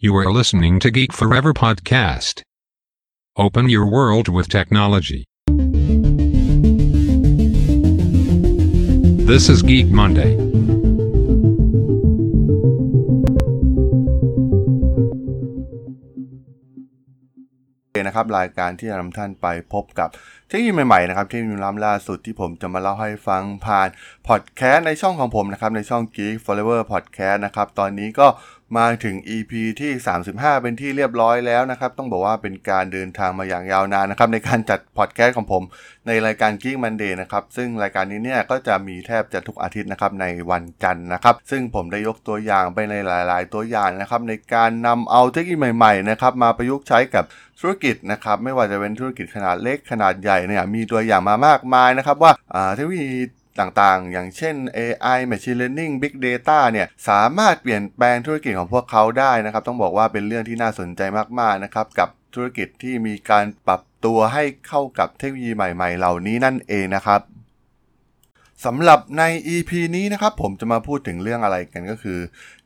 You are listening to Geek Forever podcast. Open your world with technology. This is Geek Monday. นะครับรายการที่จะนำท่านไปพบกับเทคโนโลยีใหม่ๆนะครับเทคโนโลยีล้ำล่าสุดที่ผมจะมาเล่าให้ฟังผ่านพอดแคสต์ในช่องของผมนะครับในช่อง Geek Forever Podcast นะครับตอนนี้ก็ มาถึง EP ที่ 35 เป็นที่เรียบร้อยแล้วนะครับ ต้องบอกว่าเป็นการเดินทางมาอย่างยาวนานนะครับ ในการจัดพอดแคสต์ของผม ในรายการ Geek Monday นะครับ ซึ่งรายการนี้เนี่ยก็จะมีแทบจะทุกอาทิตย์นะครับในวันจันทร์นะครับ ซึ่งผมได้ยกตัวอย่างไปในหลาย ๆ ตัวอย่างนะครับ ในการนำเอาเทคโนโลยีใหม่ ๆ นะครับ มาประยุกต์ใช้กับธุรกิจนะครับ ไม่ว่าจะเป็นธุรกิจขนาดเล็กขนาดใหญ่เนี่ยมีตัวอย่างมามากมายนะครับว่าอ่าเทคโนโลยี ต่างๆ อย่างเช่น AI Machine Learning Big Data เนี่ยสามารถเปลี่ยนแปลงธุรกิจของพวกเขาได้นะครับ ต้องบอกว่าเป็นเรื่องที่น่าสนใจมากๆนะครับกับธุรกิจที่มีการปรับตัวให้เข้ากับเทคโนโลยีใหม่ ๆ เหล่านี้นั่นเองนะครับสำหรับใน EP นี้นะครับผมจะมาพูดถึงเรื่องอะไรกันก็คือ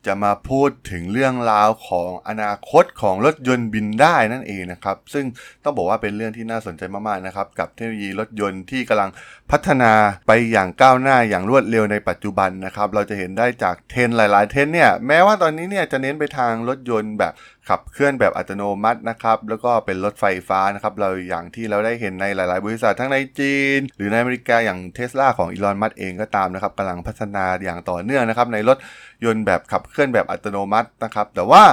จะมาพูดถึงเรื่องราวของอนาคตของรถยนต์บินได้นั่นเองนะครับ ซึ่งต้องบอกว่าเป็นเรื่องที่น่าสนใจมากๆนะครับ กับเทคโนโลยีรถยนต์ที่กำลังพัฒนาไปอย่างก้าวหน้าอย่างรวดเร็วในปัจจุบันนะครับ เราจะเห็นได้จากเทรนหลาย ๆ เทรนเนี่ยแม้ว่าตอนนี้เนี่ยจะเน้นไปทางรถยนต์แบบขับเคลื่อนแบบอัตโนมัตินะครับ แล้วก็เป็นรถไฟฟ้านะครับ เราอย่างที่เราได้เห็นในหลาย ๆ บริษัททั้งในจีน หรือในอเมริกาอย่างเทสลาของอีลอน มัสเองก็ตามนะครับกำลังพัฒนาอย่างต่อเนื่องนะครับในรถ ยนต์แบบขับเคลื่อนแบบอัตโนมัตินะครับ แต่ว่า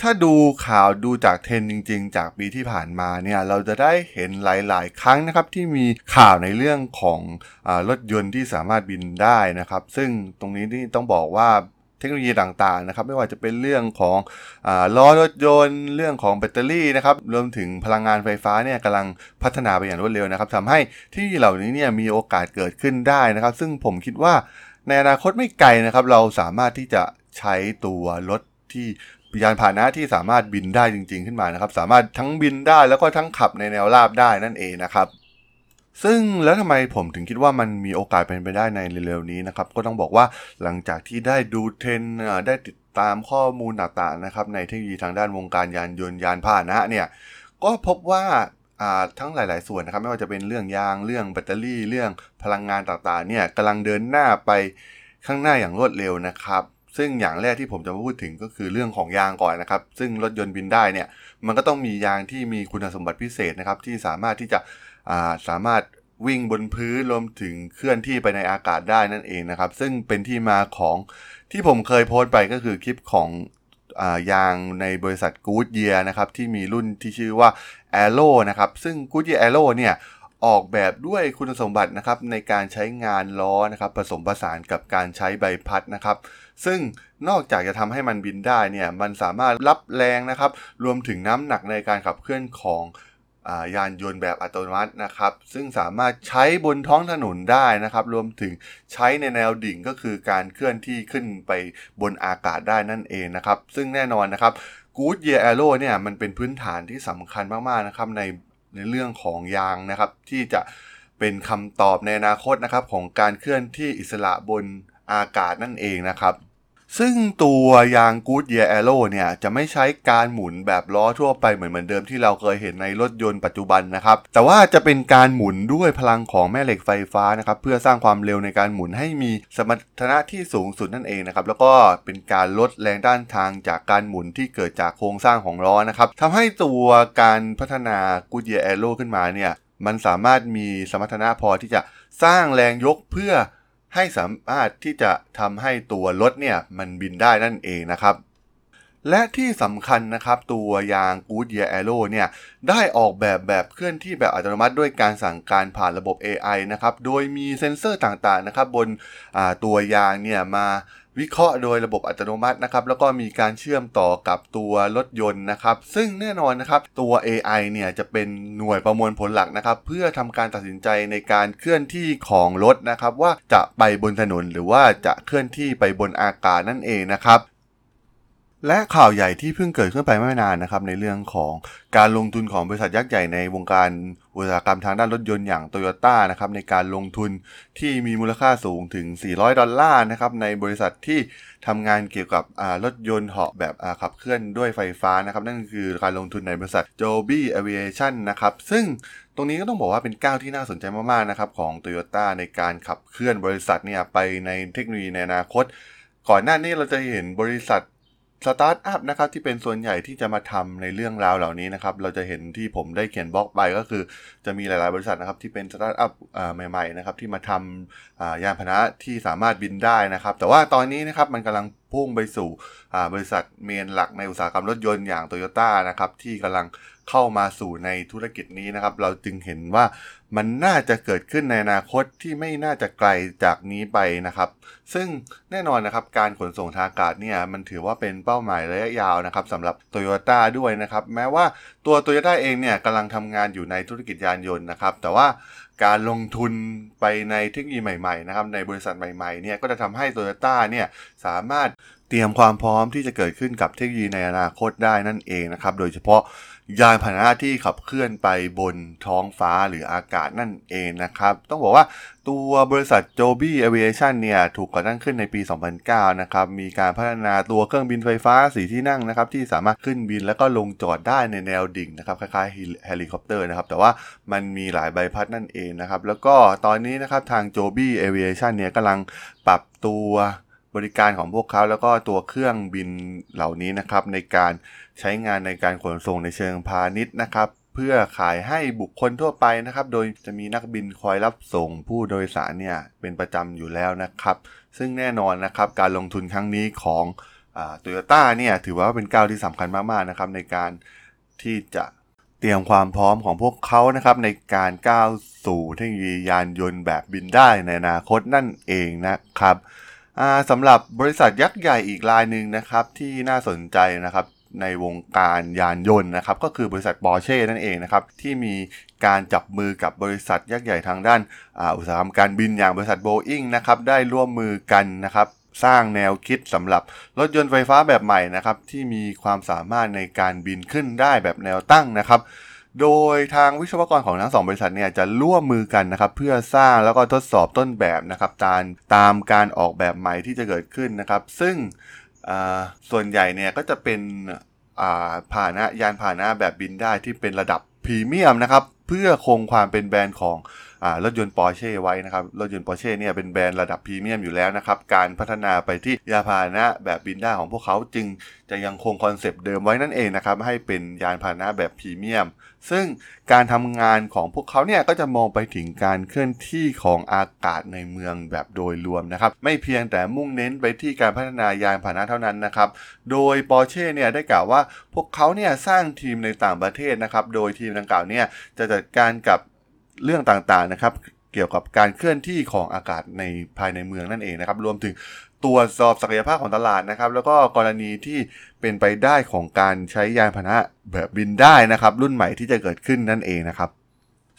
ถ้าดูข่าวดูจากเทรนจริง ๆ จากปีที่ผ่านมาเนี่ยเราจะได้เห็นหลายๆ ครั้งนะครับที่มีข่าวในเรื่องของอรถยนต์ที่สามารถบินได้นะครับ ซึ่งตรงนี้นี่ต้องบอกว่าเทคโนโลยีต่างๆนะครับไม่ว่าจะเป็นเรื่องของอล้อรถยนต์ เรื่องของแบตเตอรี่นะครับรวมถึงพลังงานไฟฟ้าเนี่ยกำลังพัฒนาไปอย่างรวดเร็วนะครับทำให้ที่เหล่านี้เนี่ยมีโอกาสเกิดขึ้นได้นะครับ ซึ่งผมคิดว่า ในอนาคตไม่ไกลนะครับ เราสามารถที่จะใช้ตัวรถที่ยานพาหนะที่สามารถบินได้จริง ๆขึ้นมานะครับ สามารถทั้งบินได้แล้วก็ทั้งขับในแนวราบได้นั่นเองนะครับ ซึ่งแล้วทำไมผมถึงคิดว่ามันมีโอกาสเป็นไปได้ในเร็วๆนี้นะครับ ก็ต้องบอกว่าหลังจากที่ได้ดูเทรนได้ติดตามข้อมูลต่างๆนะครับ ในเทคโนโลยีทางด้านวงการยานยนต์ยานพาหนะเนี่ยก็พบว่า ทั้งหลาย ๆ ส่วนนะครับ ไม่ว่าจะเป็นเรื่องยางเรื่องแบตเตอรี่เรื่องพลังงานต่าง ๆ เนี่ยกำลังเดินหน้าไปข้างหน้าอย่างรวดเร็วนะครับ ซึ่งอย่างแรกที่ผมจะมาพูดถึงก็คือเรื่องของยางก่อนนะครับ ซึ่งรถยนต์บินได้เนี่ย มันก็ต้องมียางที่มีคุณสมบัติพิเศษนะครับ ที่สามารถที่จะสามารถวิ่งบนพื้นรวมถึงเคลื่อนที่ไปในอากาศได้นั่นเองนะครับ ซึ่งเป็นที่มาของที่ผมเคยโพสต์ไปก็คือคลิปของ ยางในบริษัท Goodyear นะครับที่มีรุ่นที่ชื่อว่า a r r o นะครับซึ่ง Goodyear a r r o เนี่ยออกแบบด้วยคุณสมบัตินะครับในการใช้งานล้อนะครับผสมผสานกับการใช้ใบพัดนะครับ ซึ่งนอกจากจะทำให้มันบินได้เนี่ยมันสามารถรับแรงนะครับ รวมถึงน้ำหนักในการขับเคลื่อนของ ยานยนต์แบบอัตโนมัตินะครับ ซึ่งสามารถใช้บนท้องถนนได้นะครับ รวมถึงใช้ในแนวดิ่งก็คือการเคลื่อนที่ขึ้นไปบนอากาศได้นั่นเองนะครับ ซึ่งแน่นอนนะครับ Goodyear Aero เนี่ยมันเป็นพื้นฐานที่สำคัญมากๆนะครับในในเรื่องของยางนะครับ ที่จะเป็นคำตอบในอนาคตนะครับของการเคลื่อนที่อิสระบนอากาศนั่นเองนะครับ ซึ่งตัวยาง Goodyear Aero เนี่ย จะไม่ใช้การหมุนแบบล้อทั่วไปเหมือนเหมือนเดิมที่เราเคยเห็นในรถยนต์ปัจจุบันนะครับ แต่ว่าจะเป็นการหมุนด้วยพลังของแม่เหล็กไฟฟ้านะครับ เพื่อสร้างความเร็วในการหมุนให้มีสมรรถนะที่สูงสุดนั่นเองนะครับ แล้วก็เป็นการลดแรงด้านทางจากการหมุนที่เกิดจากโครงสร้างของล้อนะครับทำให้ตัวการพัฒนา Goodyear Aero ขึ้นมาเนี่ยมันสามารถมีสมรรถนะพอที่จะสร้างแรงยกเพื่อ ให้สามารถที่จะทำให้ตัวรถเนี่ยมันบินได้นั่นเองนะครับ และที่สำคัญนะครับ ตัวยาง Goodyear Aero เนี่ยได้ออกแบบแบบเคลื่อนที่แบบอัตโนมัติด้วยการสั่งการผ่านระบบ AI นะครับ โดยมีเซ็นเซอร์ต่างๆนะครับบนตัว ยางเนี่ยมา วิเคราะห์โดยระบบอัตโนมัตินะครับแล้วก็มีการเชื่อมต่อกับตัวรถยนต์นะครับ ซึ่งแน่นอนนะครับตัว AI เนี่ยจะเป็นหน่วยประมวลผลหลักนะครับ เพื่อทำการตัดสินใจในการเคลื่อนที่ของรถนะครับ ว่าจะไปบนถนนหรือว่าจะเคลื่อนที่ไปบนอากาศนั่นเองนะครับ และข่าวใหญ่ที่เพิ่งเกิดขึ้นไปไม่นานนะครับในเรื่องของการลงทุนของบริษัทยักษ์ใหญ่ในวงการอุตสาหกรรมทางด้านรถยนต์อย่างโตโยต้านะครับในการลงทุนที่มีมูลค่าสูงถึง 400 ดอลลาร์นะครับในบริษัทที่ทำงานเกี่ยวกับรถยนต์เหาะแบบขับเคลื่อนด้วยไฟฟ้านะครับนั่นคือการลงทุนในบริษัท Joby Aviation นะครับซึ่งตรงนี้ก็ต้องบอกว่าเป็นก้าวที่น่าสนใจมากๆนะครับของ Toyota ในการขับเคลื่อนบริษัทเนี่ยไปในเทคโนโลยีในอนาคต ก่อนหน้านี้เราจะเห็นบริษัท สตาร์ทอัพนะครับที่เป็นส่วนใหญ่ที่จะมาทำในเรื่องราวเหล่านี้นะครับเราจะเห็นที่ผมได้เขียนบล็อกไปก็คือ จะมีหลาย ๆ บริษัทนะครับที่เป็นสตาร์ทอัพใหม่ ๆ นะครับที่มาทำยานพาหนะที่สามารถบินได้นะครับ แต่ว่าตอนนี้นะครับมันกำลังพุ่งไปสู่บริษัทเมนหลักในอุตสาหกรรมรถยนต์อย่างโตโยต้านะครับที่กำลัง เข้ามาสู่ในธุรกิจนี้นะครับ เราจึงเห็นว่ามันน่าจะเกิดขึ้นในอนาคตที่ไม่น่าจะไกลจากนี้ไปนะครับ ซึ่งแน่นอนนะครับการขนส่งทางอากาศเนี่ยมันถือว่าเป็นเป้าหมายระยะยาวนะครับสำหรับโตโยต้าด้วยนะครับ แม้ว่าตัวโตโยต้าเองเนี่ยกำลังทำงานอยู่ในธุรกิจยานยนต์นะครับ แต่ว่าการลงทุนไปในเทคโนโลยีใหม่ๆนะครับในบริษัทใหม่ๆเนี่ยก็จะทำให้โตโยต้าเนี่ยสามารถ เตรียมความพร้อมที่จะเกิดขึ้นกับเทคโนโลยีในอนาคตได้นั่นเองนะครับ โดยเฉพาะยานพาหนะที่ขับเคลื่อนไปบนท้องฟ้าหรืออากาศนั่นเองนะครับ ต้องบอกว่าตัวบริษัท Joby Aviation เนี่ยถูกก่อตั้งขึ้นในปี 2009 นะครับมีการพัฒนาตัวเครื่องบินไฟฟ้าสี่ที่นั่งนะครับที่สามารถขึ้นบินแล้วก็ลงจอดได้ในแนวดิ่งนะครับคล้ายๆเฮลิคอปเตอร์นะครับแต่ว่ามันมีหลายใบพัดนั่นเองนะครับแล้วก็ตอนนี้นะครับทาง Joby Aviation เนี่ยกำลังปรับตัว บริการของพวกเขาแล้วก็ตัวเครื่องบินเหล่านี้นะครับ ในการใช้งานในการขนส่งในเชิงพาณิชย์นะครับ เพื่อขายให้บุคคลทั่วไปนะครับ โดยจะมีนักบินคอยรับส่งผู้โดยสารเนี่ยเป็นประจำอยู่แล้วนะครับ ซึ่งแน่นอนนะครับการลงทุนครั้งนี้ของโตโยต้าเนี่ยถือว่าเป็นก้าวที่สำคัญมากๆนะครับในการที่จะเตรียมความพร้อมของพวกเขานะครับในการก้าวสู่เทคโนโลยียานยนต์แบบบินได้ในอนาคตนั่นเองนะครับ สำหรับบริษัทยักษ์ใหญ่อีกรายหนึ่งนะครับที่น่าสนใจนะครับในวงการยานยนต์นะครับก็คือบริษัทบอร์เช่นั่นเองนะครับที่มีการจับมือกับบริษัทยักษ์ใหญ่ทางด้านอุตสาหกรรมการบินอย่างบริษัทโบอิงนะครับได้ร่วมมือกันนะครับสร้างแนวคิดสำหรับรถยนต์ไฟฟ้าแบบใหม่นะครับที่มีความสามารถในการบินขึ้นได้แบบแนวตั้งนะครับ โดยทางวิศวกรของทั้งสองบริษัทเนี่ยจะร่วมมือกันนะครับเพื่อสร้างแล้วก็ทดสอบต้นแบบนะครับตามตามการออกแบบใหม่ที่จะเกิดขึ้นนะครับ ซึ่งส่วนใหญ่เนี่ยก็จะเป็นพาหนะยานพาหนะแบบบินได้ที่เป็นระดับพรีเมียมนะครับเพื่อคงความเป็นแบรนด์ของ รถยนต์ปอร์เช่ไว้นะครับ รถยนต์ปอร์เช่เนี่ยเป็นแบรนด์ระดับพรีเมียมอยู่แล้วนะครับ การพัฒนาไปที่ยานพาหนะแบบบินได้ของพวกเขาจึงจะยังคงคอนเซปต์เดิมไว้นั่นเองนะครับ ให้เป็นยานพาหนะแบบพรีเมียม ซึ่งการทำงานของพวกเขาเนี่ยก็จะมองไปถึงการเคลื่อนที่ของอากาศในเมืองแบบโดยรวมนะครับ ไม่เพียงแต่มุ่งเน้นไปที่การพัฒนายานพาหนะเท่านั้นนะครับ โดยปอร์เช่เนี่ยได้กล่าวว่าพวกเขาเนี่ยสร้างทีมในต่างประเทศนะครับ โดยทีมดังกล่าวเนี่ยจะจัดการกับ เรื่องต่างๆนะครับ เกี่ยวกับการเคลื่อนที่ของอากาศในภายในเมืองนั่นเองนะครับ รวมถึงตรวจสอบศักยภาพของตลาดนะครับ แล้วก็กรณีที่เป็นไปได้ของการใช้ยานพาหนะแบบบินได้นะครับ รุ่นใหม่ที่จะเกิดขึ้นนั่นเองนะครับ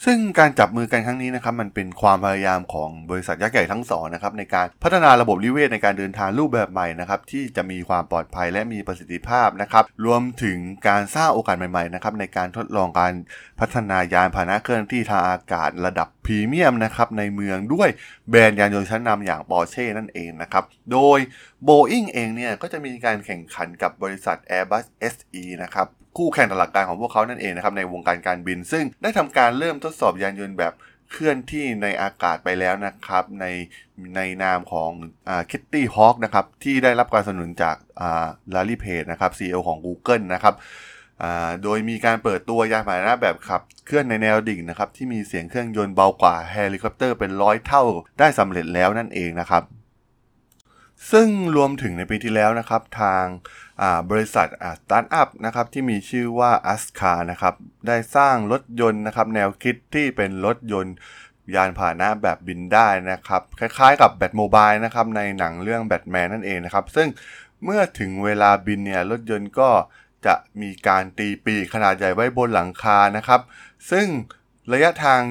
ซึ่งการจับมือกันครั้งนี้นะครับมันเป็นความพยายามของบริษัทยักษ์ใหญ่ทั้งสองนะครับในการพัฒนาระบบนิเวศในการเดินทางรูปแบบใหม่นะครับที่จะมีความปลอดภัยและมีประสิทธิภาพนะครับรวมถึงการสร้างโอกาสใหม่ๆนะครับในการทดลองการพัฒนายานพาหนะเคลื่อนที่ทางอากาศระดับพรีเมียมนะครับในเมืองด้วยแบรนด์ยานยนต์ชั้นนำอย่างปอร์เช่นั่นเองนะครับโดย Boeing เองเนี่ยก็จะมีการแข่งขันกับบริษัท Airbus SE นะครับ คู่แข่งตลอดกาลของพวกเขานั่นเองนะครับในวงการการบิน ซึ่งได้ทำการเริ่มทดสอบยานยนต์แบบเคลื่อนที่ในอากาศไปแล้วนะครับ ในในนามของ Kitty Hawk นะครับที่ได้รับการสนับสนุนจาก Larry Page นะครับ CEO ของ Google นะครับโดยมีการเปิดตัวยานพาหนะแบบขับเคลื่อนในแนวดิ่งนะครับที่มีเสียงเครื่องยนต์เบากว่าเฮลิคอปเตอร์เป็นร้อยเท่าได้สำเร็จแล้วนั่นเองนะครับ ซึ่งรวมถึงในปีที่แล้วนะครับทางบริษัทสตาร์ทอัพนะครับที่มีชื่อว่า ASKA นะครับได้สร้างรถยนต์นะครับแนวคิดที่เป็นรถยนต์ยานพาหนะแบบบินได้นะครับ คล้ายๆกับ Batmobile นะครับในหนังเรื่องแบทแมนนั่นเองนะครับ ซึ่งเมื่อถึงเวลาบินเนี่ยรถยนต์ก็จะมีการตีปีกขนาดใหญ่ไว้บนหลังคานะครับ ซึ่งระยะทาง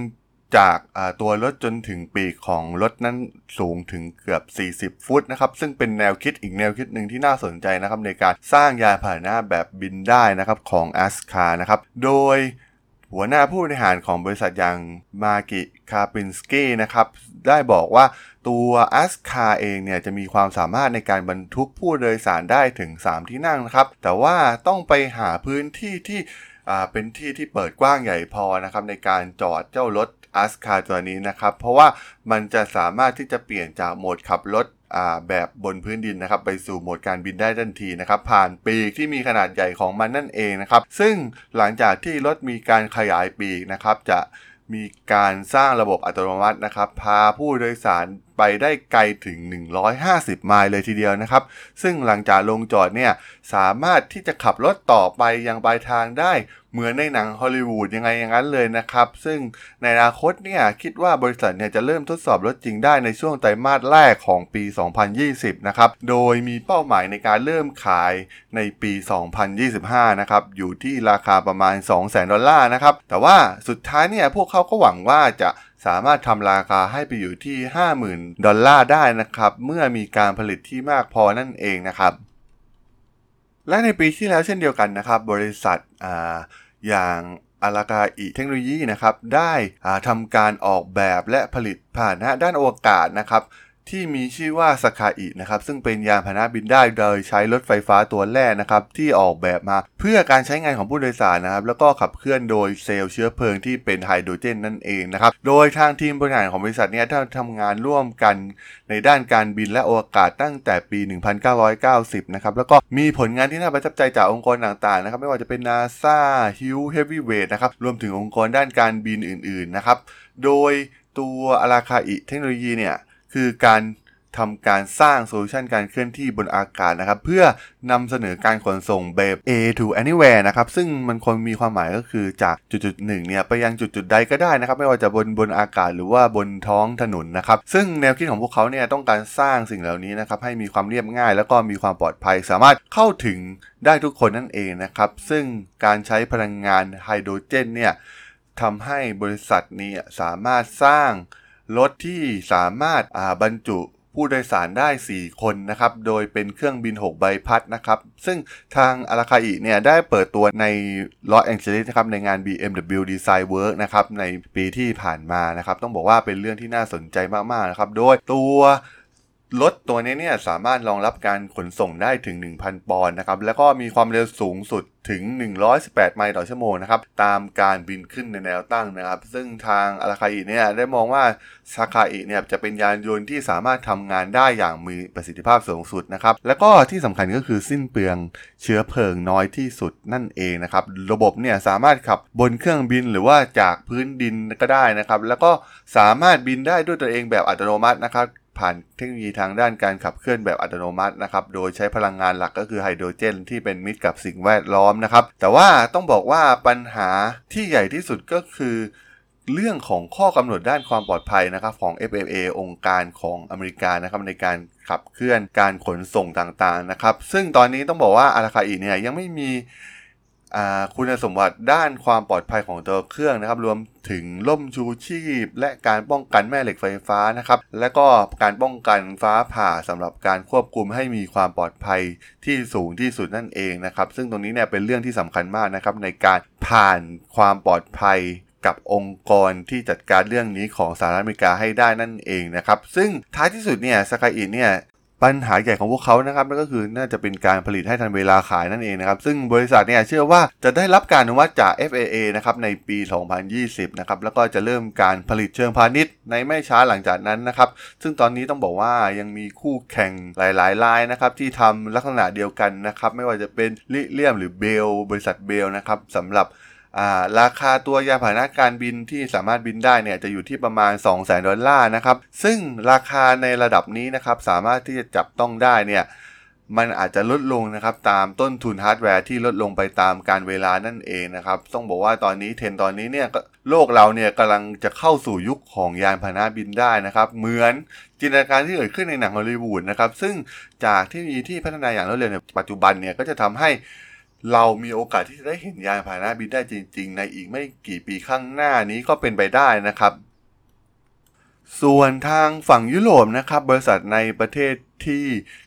จากตัวรถจนถึงปีกของรถนั้นสูงถึงเกือบ 40 ฟุตนะครับ ซึ่งเป็นแนวคิดอีกแนวคิดหนึ่งที่น่าสนใจนะครับ ในการสร้างยานพาหนะแบบบินได้นะครับของ a s c a นะครับ โดยหัวหน้าผู้บริหารของบริษัทอย่างมากิคาปินสกี้นะครับได้บอกว่าตัว a s c a เองเนี่ยจะมีความสามารถในการบรรทุกผู้โดยสารได้ถึง 3 ที่นั่งนะครับ แต่ว่าต้องไปหาพื้นที่ที่เป็นที่ที่เปิดกว้างใหญ่พอนะครับในการจอดเจ้ารถ อัสคาตัวนี้นะครับ เพราะว่ามันจะสามารถที่จะเปลี่ยนจากโหมดขับรถแบบบนพื้นดินนะครับ ไปสู่โหมดการบินได้ทันทีนะครับ ผ่านปีกที่มีขนาดใหญ่ของมันนั่นเองนะครับ ซึ่งหลังจากที่รถมีการขยายปีกนะครับ จะมีการสร้างระบบอัตโนมัตินะครับ พาผู้โดยสารไปได้ไกลถึง 150 ไมล์เลยทีเดียวนะครับ ซึ่งหลังจากลงจอดเนี่ย สามารถที่จะขับรถต่อไปยังปลายทางได้เหมือนในหนังฮอลลีวูดยังไงอย่างนั้นเลยนะครับ ซึ่งในอนาคตเนี่ย คิดว่าบริษัทเนี่ยจะเริ่มทดสอบรถจริงได้ในช่วงไตรมาสแรกของปี 2020 นะครับ โดยมีเป้าหมายในการเริ่มขายในปี 2025 นะครับ อยู่ที่ราคาประมาณ 200,000 ดอลลาร์นะครับ แต่ว่าสุดท้ายเนี่ย พวกเขาก็หวังว่าจะ สามารถทำราคาให้ไปอยู่ที่ 50,000 ดอลลาร์ได้นะครับ เมื่อมีการผลิตที่มากพอนั่นเองนะครับ และในปีที่แล้วเช่นเดียวกันนะครับ บริษัทออย่าง Alaka'i Technologies นะครับ ได้ทำการออกแบบและผลิตยานด้านอวกาศนะครับ ที่มีชื่อว่า Skai นะครับซึ่งเป็นยานพาหนะบินได้โดยใช้รถไฟฟ้าตัวแรกนะครับที่ออกแบบมาเพื่อการใช้งานของผู้โดยสารนะครับแล้วก็ขับเคลื่อนโดยเซลล์เชื้อเพลิงที่เป็นไฮโดรเจนนั่นเองนะครับโดยทางทีมบริหารของบริษัทนี้ได้ทำงานร่วมกันในด้านการบินและอวกาศตั้งแต่ปี 1990 นะครับแล้วก็มีผลงานที่น่าประทับใจจากองค์กรต่างๆนะครับไม่ว่าจะเป็น NASA Hugh Heavyweight นะครับรวมถึงองค์กรด้านการบินอื่นๆนะครับโดยตัวอาราคาอิเทคโนโลยีเนี่ย คือการทำการสร้างโซลูชันการเคลื่อนที่บนอากาศนะครับ เพื่อนำเสนอการขนส่งแบบ A to anywhere นะครับ ซึ่งมันควรมีความหมายก็คือจากจุดๆหนึ่งเนี่ย ไปยังจุดๆใดก็ได้นะครับ ไม่ว่าจะบนบนอากาศหรือว่าบนท้องถนนนะครับ ซึ่งแนวคิดของพวกเขาเนี่ยต้องการสร้างสิ่งเหล่านี้นะครับ ให้มีความเรียบง่าย แล้วก็มีความปลอดภัย สามารถเข้าถึงได้ทุกคนนั่นเองนะครับ ซึ่งการใช้พลังงานไฮโดรเจนเนี่ยทำให้บริษัทนี้สามารถสร้าง รถที่สามารถบรรจุผู้โดยสารได้ 4 คนนะครับ โดยเป็นเครื่องบิน 6 ใบพัดนะครับ ซึ่งทางอาราคาอิเนี่ยได้เปิดตัวในลอสแองเจลิสนะครับในงาน BMW Design Work นะครับในปีที่ผ่านมานะครับ ต้องบอกว่าเป็นเรื่องที่น่าสนใจมาก ๆ นะครับ โดยตัว รถตัวนี้เนี่ยสามารถรองรับการขนส่งได้ถึง 1,000 ปอนด์นะครับ แล้วก็มีความเร็วสูงสุดถึง 118 ไมล์ต่อชั่วโมงนะครับ ตามการบินขึ้นในแนวตั้งนะครับ ซึ่งทางอาราคาอิเนี่ยได้มองว่าซาคาอิเนี่ยจะเป็นยานยนต์ที่สามารถทำงานได้อย่างมีประสิทธิภาพสูงสุดนะครับ แล้วก็ที่สำคัญก็คือสิ้นเปลืองเชื้อเพลิงน้อยที่สุดนั่นเองนะครับ ระบบเนี่ยสามารถขับบนเครื่องบินหรือว่าจากพื้นดินก็ได้นะครับ แล้วก็สามารถบินได้ด้วยตัวเองแบบอัตโนมัตินะครับ ผ่านเทคโนโลยีทางด้านการขับเคลื่อนแบบอัตโนมัตินะครับ โดยใช้พลังงานหลักก็คือไฮโดรเจน ที่เป็นมิตรกับสิ่งแวดล้อมนะครับ แต่ว่าต้องบอกว่าปัญหาที่ใหญ่ที่สุดก็คือเรื่องของข้อกำหนดด้านความปลอดภัยนะครับของ FAA องค์การของอเมริกานะครับในการขับเคลื่อนการขนส่งต่างๆนะครับ ซึ่งตอนนี้ต้องบอกว่าอาราคาอีเนี่ยยังไม่มี คุณสมบัติด้านความปลอดภัยของตัวเครื่องนะครับ รวมถึงล่มชูชีพ และการป้องกันแม่เหล็กไฟฟ้านะครับ และก็การป้องกันฟ้าผ่าสำหรับการควบคุมให้มีความปลอดภัยที่สูงที่สุดนั่นเองนะครับ ซึ่งตรงนี้เนี่ยเป็นเรื่องที่สำคัญมากนะครับในการผ่านความปลอดภัยกับองค์กรที่จัดการเรื่องนี้ของสหรัฐอเมริกาให้ได้นั่นเองนะครับ ซึ่งท้ายที่สุดเนี่ยสกายอินเนี่ย ปัญหาใหญ่ของพวกเขานะครับนั่นก็คือน่าจะเป็นการผลิตให้ทันเวลาขายนั่นเองนะครับ ซึ่งบริษัทเนี่ยเชื่อว่าจะได้รับการอนุมัติจาก FAA นะครับในปี 2020 นะครับแล้วก็จะเริ่มการผลิตเชิงพาณิชย์ในไม่ช้าหลังจากนั้นนะครับ ซึ่งตอนนี้ต้องบอกว่ายังมีคู่แข่งหลายๆรายนะครับที่ทำลักษณะเดียวกันนะครับไม่ว่าจะเป็น Lilium หรือ Bell บริษัท Bell นะครับสำหรับ ราคาตัวยานพาหนะการบินที่สามารถบินได้เนี่ยจะอยู่ที่ประมาณ 2 0 0 0 0ดอลลาร์นะครับ ซึ่งราคาในระดับนี้นะครับสามารถที่จะจับต้องได้เนี่ยมันอาจจะลดลงนะครับตามต้นทุนฮาร์ดแวร์ที่ลดลงไปตามกาลเวลานั่นเองนะครับ ต้องบอกว่าตอนนี้เทรนด์ตอนนี้เนี่ยโลกเราเนี่ยกำลังจะเข้าสู่ยุคของยานพาหนะบินได้นะครับ เหมือนจินตนาการที่เกิดขึ้นในหนังฮอลลีวูดนะครับ ซึ่งจากที่มีที่พัฒนาอย่างรวดเร็วในปัจจุบันเนี่ยก็จะทำให้ เรามีโอกาสที่จะได้เห็นยานพาหนะบินได้จริง ๆ ในอีกไม่กี่ปีข้างหน้านี้ก็เป็นไปได้นะครับ ส่วนทางฝั่งยุโรปนะครับ บริษัทในประเทศที่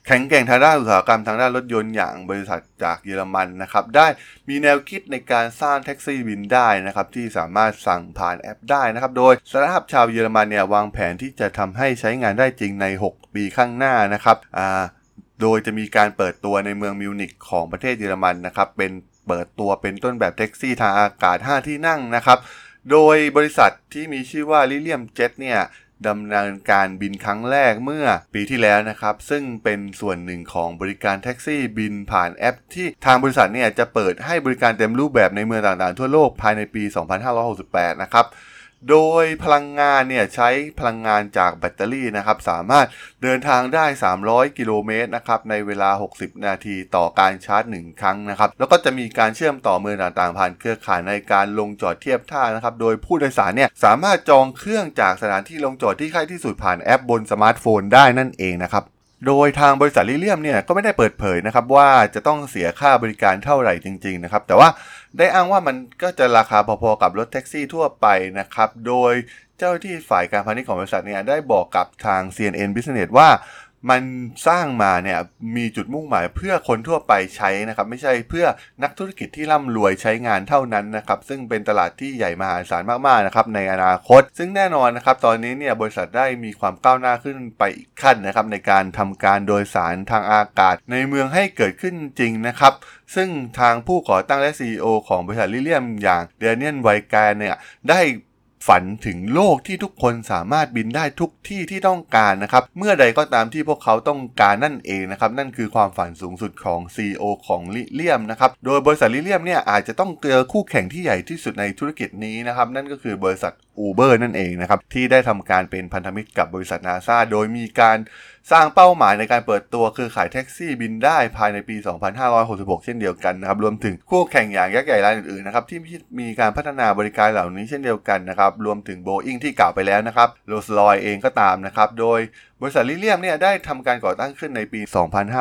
แข็งแกร่งทางด้านอุตสาหกรรมทางด้านรถยนต์อย่างบริษัทจากเยอรมันนะครับ ได้มีแนวคิดในการสร้างแท็กซี่บินได้นะครับ ที่สามารถสั่งผ่านแอปได้นะครับ โดยสตาร์ทอัพชาวเยอรมันเนี่ยวางแผนที่จะทำให้ใช้งานได้จริงใน 6 ปีข้างหน้านะครับอ่า โดยจะมีการเปิดตัวในเมืองมิวนิกของประเทศเยอรมันนะครับเป็นเปิดตัวเป็นต้นแบบแท็กซี่ทางอากาศ 5 ที่นั่งนะครับโดยบริษัทที่มีชื่อว่า Lilium Jet เนี่ยดำเนินการบินครั้งแรกเมื่อปีที่แล้วนะครับ ซึ่งเป็นส่วนหนึ่งของบริการแท็กซี่บินผ่านแอป ที่ทางบริษัทเนี่ยจะเปิดให้บริการเต็มรูปแบบในเมืองต่างๆทั่วโลกภายในปี 2568 นะครับ โดยพลังงานเนี่ยใช้พลังงานจากแบตเตอรี่นะครับสามารถเดินทางได้ 300 กิโลเมตรนะครับในเวลา 60 นาทีต่อการชาร์จ 1 ครั้งนะครับแล้วก็จะมีการเชื่อมต่อเมืองต่างๆผ่านเครือข่ายในการลงจอดเทียบท่านะครับโดยผู้โดยสารเนี่ยสามารถจองเครื่องจากสถานที่ลงจอดที่ใกล้ที่สุดผ่านแอปบนสมาร์ทโฟนได้นั่นเองนะครับ โดยทางบริษัท Lilium เนี่ยก็ไม่ได้เปิดเผยนะครับว่าจะต้องเสียค่าบริการเท่าไหร่จริงๆนะครับแต่ว่าได้อ้างว่ามันก็จะราคาพอๆกับรถแท็กซี่ทั่วไปนะครับโดยเจ้าหน้าที่ฝ่ายการพาณิชย์ของบริษัทเนี่ยได้บอกกับทาง CNN Business ว่า มันสร้างมาเนี่ยมีจุดมุ่งหมายเพื่อคนทั่วไปใช้นะครับไม่ใช่เพื่อนักธุรกิจที่ร่ำรวยใช้งานเท่านั้นนะครับซึ่งเป็นตลาดที่ใหญ่มหาศาลมากๆนะครับในอนาคต ซึ่งแน่นอนนะครับตอนนี้เนี่ยบริษัทได้มีความก้าวหน้าขึ้นไปอีกขั้นนะครับในการทำการโดยสารทางอากาศ ในเมืองให้เกิดขึ้นจริงนะครับซึ่งทางผู้ก่อตั้งและ CEO ของบริษัทลิเลียมอย่างเดนเนียนไวแกนเนี่ยได้ ฝันถึงโลกที่ทุกคนสามารถบินได้ทุกที่ที่ต้องการนะครับ เมื่อใดก็ตามที่พวกเขาต้องการนั่นเองนะครับ นั่นคือความฝันสูงสุดของ CEO ของลิเลียมนะครับ โดยบริษัทลิเลียมเนี่ยอาจจะต้องเจอคู่แข่งที่ใหญ่ที่สุดในธุรกิจนี้นะครับ นั่นก็คือบริษัท Uber นั่นเองนะครับ ที่ได้ทำการเป็นพันธมิตรกับบริษัทนาซาโดยมีการสร้างเป้าหมายในการเปิดตัวคือขายแท็กซี่บินได้ภายในปี 2566 เช่นเดียวกันนะครับ รวมถึงคู่แข่งอย่างยักษ์ใหญ่รายอื่นๆนะครับที่มีการพัฒนาบริการเหล่านี้เช่นเดียวกันนะครับ รวมถึง Boeing ที่กล่าวไปแล้วนะครับโรสลอยเองก็ตามนะครับ โดย บริษัทลิเลียมเนี่ยได้ทำการก่อตั้งขึ้นในปี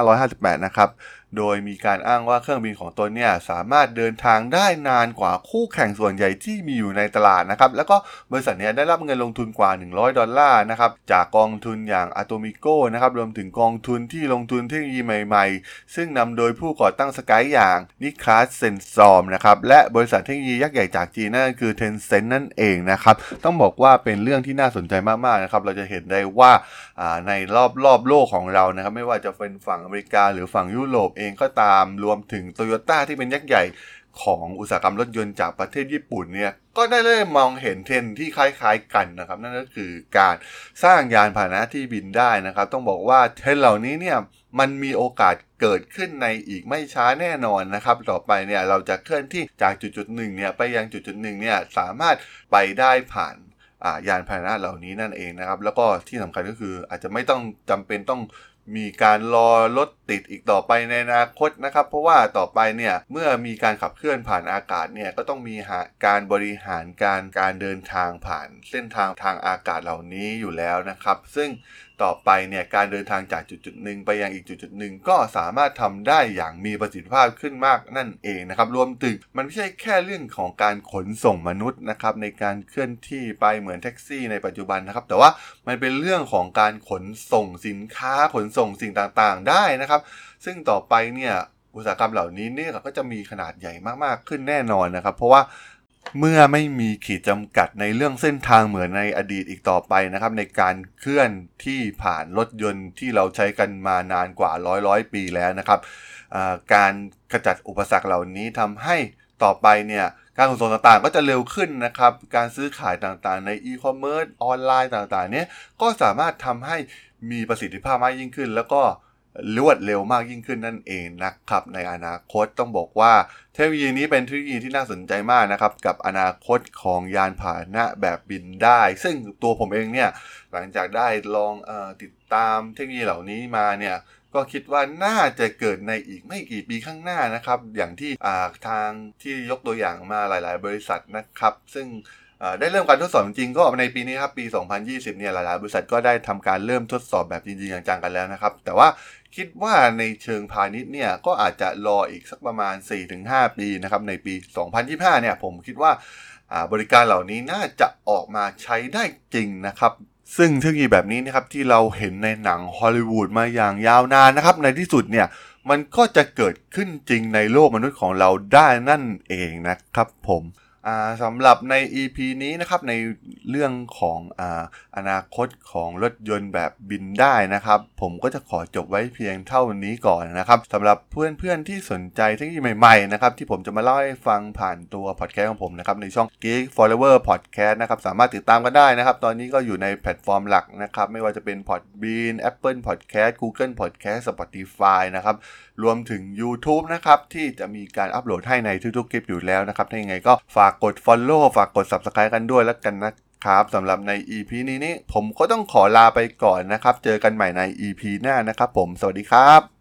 2558 นะครับ โดยมีการอ้างว่าเครื่องบินของตนเนี่ยสามารถเดินทางได้นานกว่าคู่แข่งส่วนใหญ่ที่มีอยู่ในตลาดนะครับ แล้วก็บริษัทเนี้ได้รับเงินลงทุนกว่า 100 ดอลลาร์นะครับ จากกองทุนอย่าง Atomico นะครับ รวมถึงกองทุนที่ลงทุนเทคโนโลยีใหม่ๆ ซึ่งนำโดยผู้ก่อตั้งสกายอย่างนิคลาสเซนซอมนะครับ และบริษัทเทคโนโลยียักษ์ใหญ่จากจีนนั่นคือ Tencent นั่นเองนะครับ ต้องบอกว่าเป็นเรื่องที่น่าสนใจมากๆนะครับ เราจะเห็นได้ว่าในรอบรอบโลกของเรานะครับ ไม่ว่าจะเป็นฝั่งอเมริกาหรือฝั่งยุโรปเองก็ตามรวมถึงโตโยต้าที่เป็นยักษ์ใหญ่ของอุตสาหกรรมรถยนต์จากประเทศญี่ปุ่นเนี่ยก็ได้เริ่มมองเห็นเทรนที่คล้ายๆกันนะครับ นั่นก็คือการสร้างยานพาหนะที่บินได้นะครับ ต้องบอกว่าเทรนเหล่านี้เนี่ยมันมีโอกาสเกิดขึ้นในอีกไม่ช้าแน่นอนนะครับ ต่อไปเนี่ยเราจะเคลื่อนที่จากจุดจุดหนึ่งเนี่ยไปยังจุดจุดหนึ่งเนี่ยสามารถไปได้ผ่าน ยานพาหนะเหล่านี้นั่นเองนะครับ แล้วก็ที่สำคัญก็คืออาจจะไม่ต้องจำเป็นต้องมีการรอรถติดอีกต่อไปในอนาคตนะครับ เพราะว่าต่อไปเนี่ยเมื่อมีการขับเคลื่อนผ่านอากาศเนี่ยก็ต้องมีการบริหารการการเดินทางผ่านเส้นทางทางอากาศเหล่านี้อยู่แล้วนะครับ ซึ่งต่อไปเนี่ยการเดินทางจากจุดจุดหนึ่งไปยังอีกจุดจุดหนึ่งก็สามารถทำได้อย่างมีประสิทธิภาพขึ้นมากนั่นเองนะครับรวมถึงมันไม่ใช่แค่เรื่องของการขนส่งมนุษย์นะครับในการเคลื่อนที่ไปเหมือนแท็กซี่ในปัจจุบันนะครับ แต่ว่ามันเป็นเรื่องของการขนส่งสินค้าขนส่งสิ่งต่างๆ ได้นะครับ ซึ่งต่อไปเนี่ยอุตสาหกรรมเหล่านี้เนี่ยก็จะมีขนาดใหญ่มากๆขึ้นแน่นอนนะครับ เพราะว่า เมื่อไม่มีขีดจำกัดในเรื่องเส้นทางเหมือนในอดีตอีกต่อไปนะครับ ในการเคลื่อนที่ผ่านรถยนต์ที่เราใช้กันมานานกว่าร้อยร้อยปีแล้วนะครับการขจัดอุปสรรคเหล่านี้ทำให้ต่อไปเนี่ยการขนส่งต่างๆ ก็จะเร็วขึ้นนะครับ การซื้อขายต่างๆ ในอีคอมเมิร์ซออนไลน์ต่างๆ เนี้ยก็สามารถทำให้มีประสิทธิภาพมากยิ่งขึ้น แล้วก็ รวดเร็วมากยิ่งขึ้นนั่นเองนะครับในอนาคตต้องบอกว่า เทคโนโลยีนี้เป็นเทคโนโลยีที่น่าสนใจมากนะครับกับอนาคตของยานพาหนะแบบบินได้ ซึ่งตัวผมเองเนี่ยหลังจากได้ลองอติดตามเทคโนโลยีเหล่านี้มาเนี่ยก็คิดว่าน่าจะเกิดในอีกไม่กี่ปีข้างหน้านะครับ อย่างที่ทางที่ยกตัวอย่างมาหลาย ๆ บริษัทนะครับ ซึ่ง ได้เริ่มการทดสอบจริงก็ในปีนี้ครับปี 2020 เนี่ยหลายๆบริษัทก็ได้ทำการเริ่มทดสอบแบบจริงๆจังๆกันแล้วนะครับ แต่ว่าคิดว่าในเชิงพาณิชย์เนี่ยก็อาจจะรออีกสักประมาณ 4-5 ปีนะครับในปี 2025 เนี่ยผมคิดว่าบริการเหล่านี้น่าจะออกมาใช้ได้จริงนะครับซึ่งเทคโนโลยีแบบนี้นะครับที่เราเห็นในหนังฮอลลีวูดมาอย่างยาวนานนะครับในที่สุดเนี่ยมันก็จะเกิดขึ้นจริงในโลกมนุษย์ของเราได้นั่นเองนะครับผม สำหรับใน EP นี้นะครับในเรื่องของออนาคตของรถยนต์แบบบินได้นะครับ ผมก็จะขอจบไว้เพียงเท่านี้ก่อนนะครับสำหรับเพื่อนๆที่สนใจเทคโนโลยีใหม่ๆนะครับที่ผมจะมาเล่าให้ฟังผ่านตัวพอดแคสต์ของผมนะครับในช่อง Geek Forever Podcast นะครับสามารถติดตามกันได้นะครับ ตอนนี้ก็อยู่ในแพลตฟอร์มหลักนะครับไม่ว่าจะเป็น Podbean Apple Podcast Google Podcast Spotify นะครับรวมถึง YouTube นะครับที่จะมีการอัปโหลดให้ในทุกๆคลิปอยู่แล้วนะครับถ้ายังไงก็ฝากกด Follow ฝากกด Subscribe กันด้วยแล้วกันนะครับสำหรับใน EP นี้นี่ผมก็ต้องขอลาไปก่อนนะครับ เจอกันใหม่ใน EP หน้านะครับผม สวัสดีครับ